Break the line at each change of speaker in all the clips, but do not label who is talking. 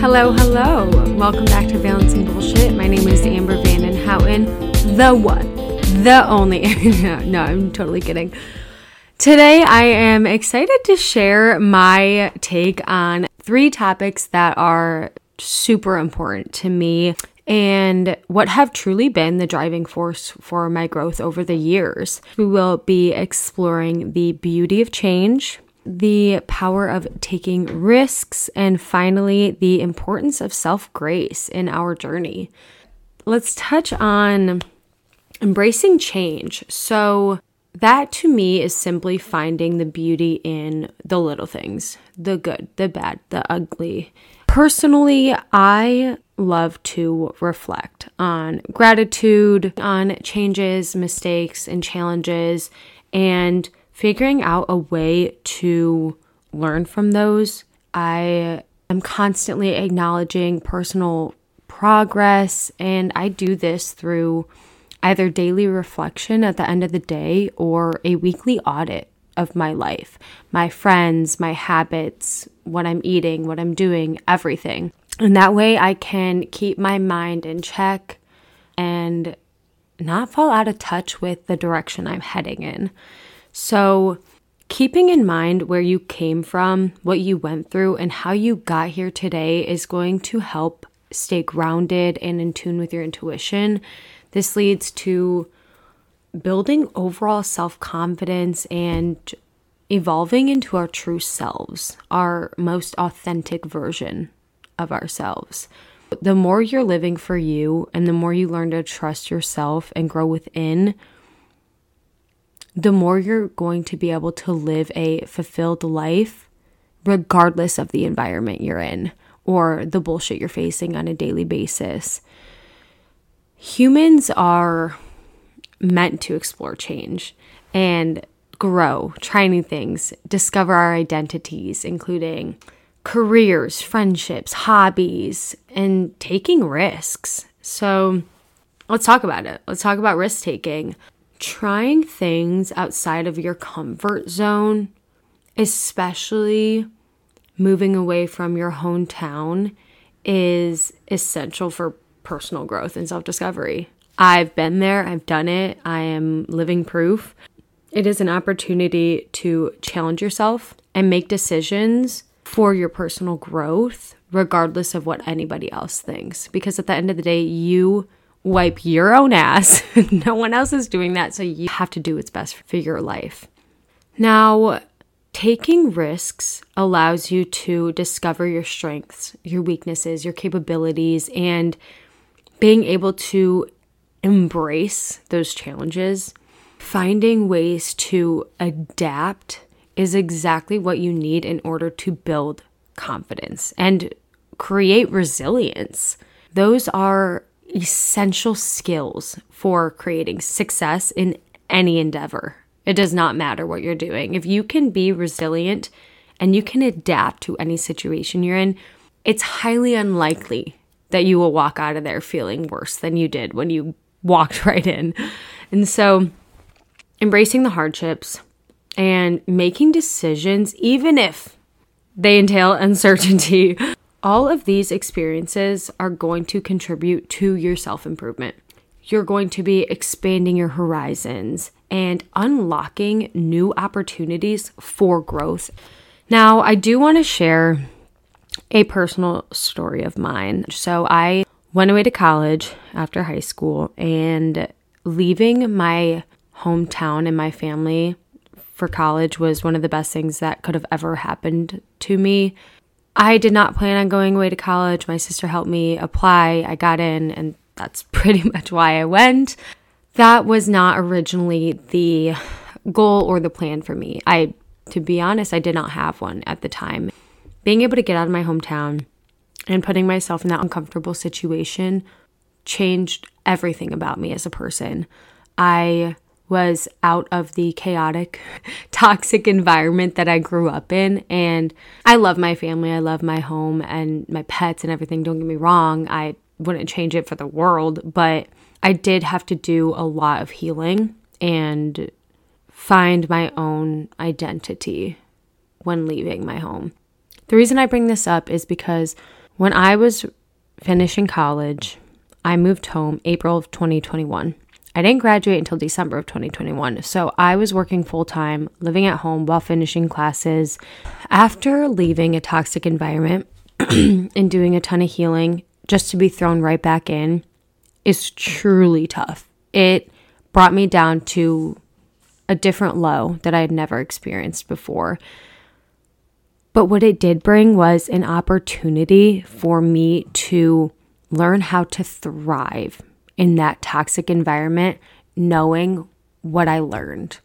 Hello, hello. Welcome back to Balancing Bullshit. My name is Amber Vanden Houten, the one, the only. no, I'm totally kidding. Today, I am excited to share my take on three topics that are super important to me and what have truly been the driving force for my growth over the years. We will be exploring the beauty of change, the power of taking risks, and finally, the importance of self grace in our journey. Let's touch on embracing change. So, that to me is simply finding the beauty in the little things the good, the bad, the ugly. Personally, I love to reflect on gratitude, on changes, mistakes, and challenges, and figuring out a way to learn from those. I am constantly acknowledging personal progress, and I do this through either daily reflection at the end of the day or a weekly audit of my life, my friends, my habits, what I'm eating, what I'm doing, everything. And that way I can keep my mind in check and not fall out of touch with the direction I'm heading in. So, keeping in mind where you came from, what you went through, and how you got here today is going to help stay grounded and in tune with your intuition. This leads to building overall self confidence and evolving into our true selves, our most authentic version of ourselves. The more you're living for you and the more you learn to trust yourself and grow within, the more you're going to be able to live a fulfilled life, regardless of the environment you're in or the bullshit you're facing on a daily basis. Humans are meant to explore change and grow, try new things, discover our identities, including careers, friendships, hobbies, and taking risks. So let's talk about it. Let's talk about risk taking trying things outside of your comfort zone, especially moving away from your hometown, is essential for personal growth and self discovery. I've been there, I've done it, I am living proof. It is an opportunity to challenge yourself and make decisions for your personal growth, regardless of what anybody else thinks. Because at the end of the day, you wipe your own ass. no one else is doing that, so you have to do what's best for your life. Now, taking risks allows you to discover your strengths, your weaknesses, your capabilities, and being able to embrace those challenges. Finding ways to adapt is exactly what you need in order to build confidence and create resilience. Those are essential skills for creating success in any endeavor. It does not matter what you're doing. If you can be resilient and you can adapt to any situation you're in, it's highly unlikely that you will walk out of there feeling worse than you did when you walked right in. And so, embracing the hardships and making decisions, even if they entail uncertainty, all of these experiences are going to contribute to your self improvement. You're going to be expanding your horizons and unlocking new opportunities for growth. Now, I do want to share a personal story of mine. So, I went away to college after high school and leaving my hometown and my family for college was one of the best things that could have ever happened to me. I did not plan on going away to college. My sister helped me apply. I got in, and that's pretty much why I went. That was not originally the goal or the plan for me. I, to be honest, I did not have one at the time. Being able to get out of my hometown and putting myself in that uncomfortable situation changed everything about me as a person. I was out of the chaotic, toxic environment that I grew up in. And I love my family, I love my home and my pets and everything. Don't get me wrong, I wouldn't change it for the world, but I did have to do a lot of healing and find my own identity when leaving my home. The reason I bring this up is because When I was finishing college, I moved home April of 2021. I didn't graduate until December of 2021. So I was working full time, living at home while finishing classes. After leaving a toxic environment and doing a ton of healing, just to be thrown right back in is truly tough. It brought me down to a different low that I had never experienced before. But what it did bring was an opportunity for me to learn how to thrive in that toxic environment, knowing what I learned.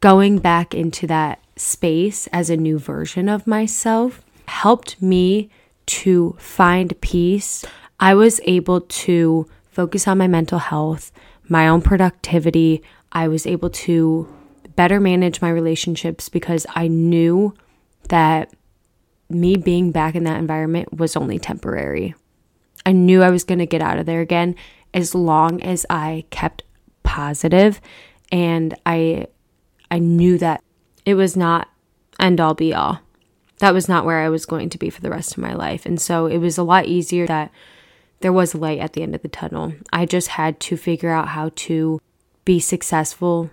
Going back into that space as a new version of myself helped me to find peace. I was able to focus on my mental health, my own productivity. I was able to better manage my relationships because I knew that me being back in that environment was only temporary. I knew I was going to get out of there again as long as I kept positive and I I knew that it was not end all be all. That was not where I was going to be for the rest of my life. And so it was a lot easier that there was light at the end of the tunnel. I just had to figure out how to be successful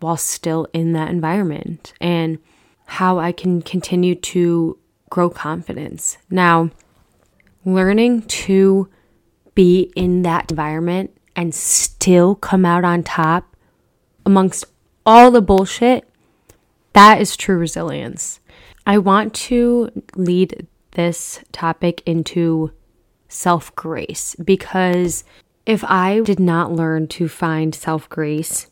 while still in that environment and how I can continue to grow confidence. Now, learning to be in that environment and still come out on top amongst all the bullshit, that is true resilience. I want to lead this topic into self grace because if I did not learn to find self grace,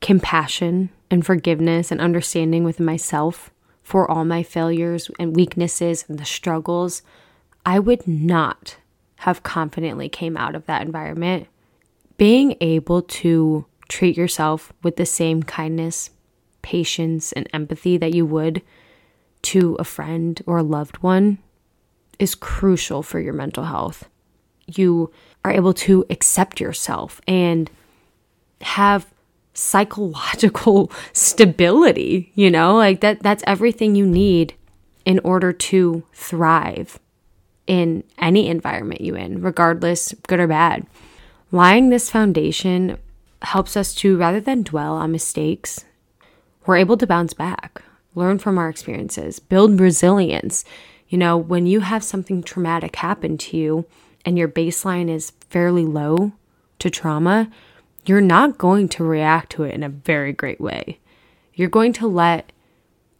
compassion, and forgiveness and understanding with myself for all my failures and weaknesses and the struggles, I would not have confidently came out of that environment. Being able to treat yourself with the same kindness, patience, and empathy that you would to a friend or a loved one is crucial for your mental health. You are able to accept yourself and have psychological stability, you know? Like that that's everything you need in order to thrive in any environment you in, regardless good or bad. Lying this foundation helps us to rather than dwell on mistakes, we're able to bounce back, learn from our experiences, build resilience, you know, when you have something traumatic happen to you and your baseline is fairly low to trauma, you're not going to react to it in a very great way. You're going to let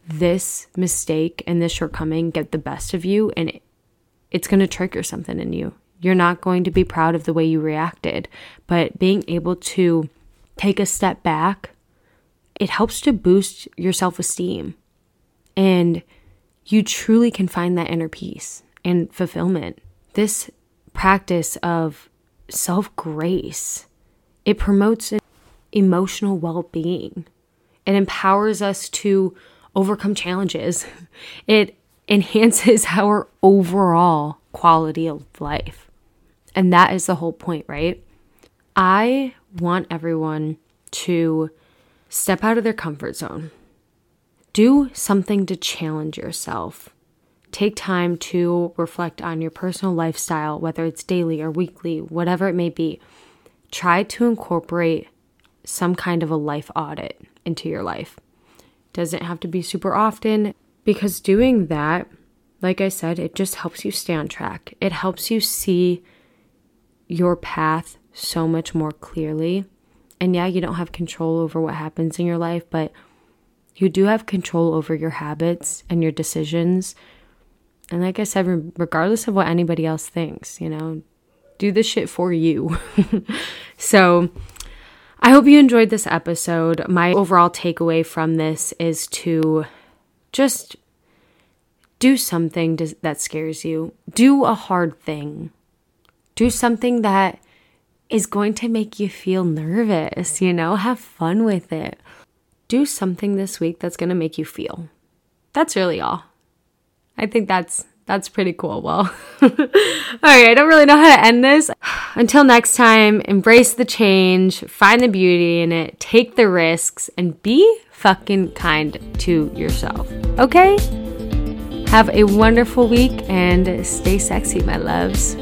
this mistake and this shortcoming get the best of you and it's going to trigger something in you. You're not going to be proud of the way you reacted, but being able to take a step back, it helps to boost your self esteem. And you truly can find that inner peace and fulfillment. This practice of self grace, it promotes emotional well being. It empowers us to overcome challenges. It enhances our overall quality of life. And that is the whole point, right? I want everyone to step out of their comfort zone. Do something to challenge yourself. Take time to reflect on your personal lifestyle, whether it's daily or weekly, whatever it may be. Try to incorporate some kind of a life audit into your life. Doesn't have to be super often because doing that, like I said, it just helps you stay on track. It helps you see your path so much more clearly. And yeah, you don't have control over what happens in your life, but you do have control over your habits and your decisions. And like I said, regardless of what anybody else thinks, you know, do this shit for you. so I hope you enjoyed this episode. My overall takeaway from this is to just do something to, that scares you. Do a hard thing. Do something that is going to make you feel nervous, you know? Have fun with it do something this week that's going to make you feel. That's really all. I think that's that's pretty cool. Well, all right, I don't really know how to end this. Until next time, embrace the change, find the beauty in it, take the risks, and be fucking kind to yourself. Okay? Have a wonderful week and stay sexy, my loves.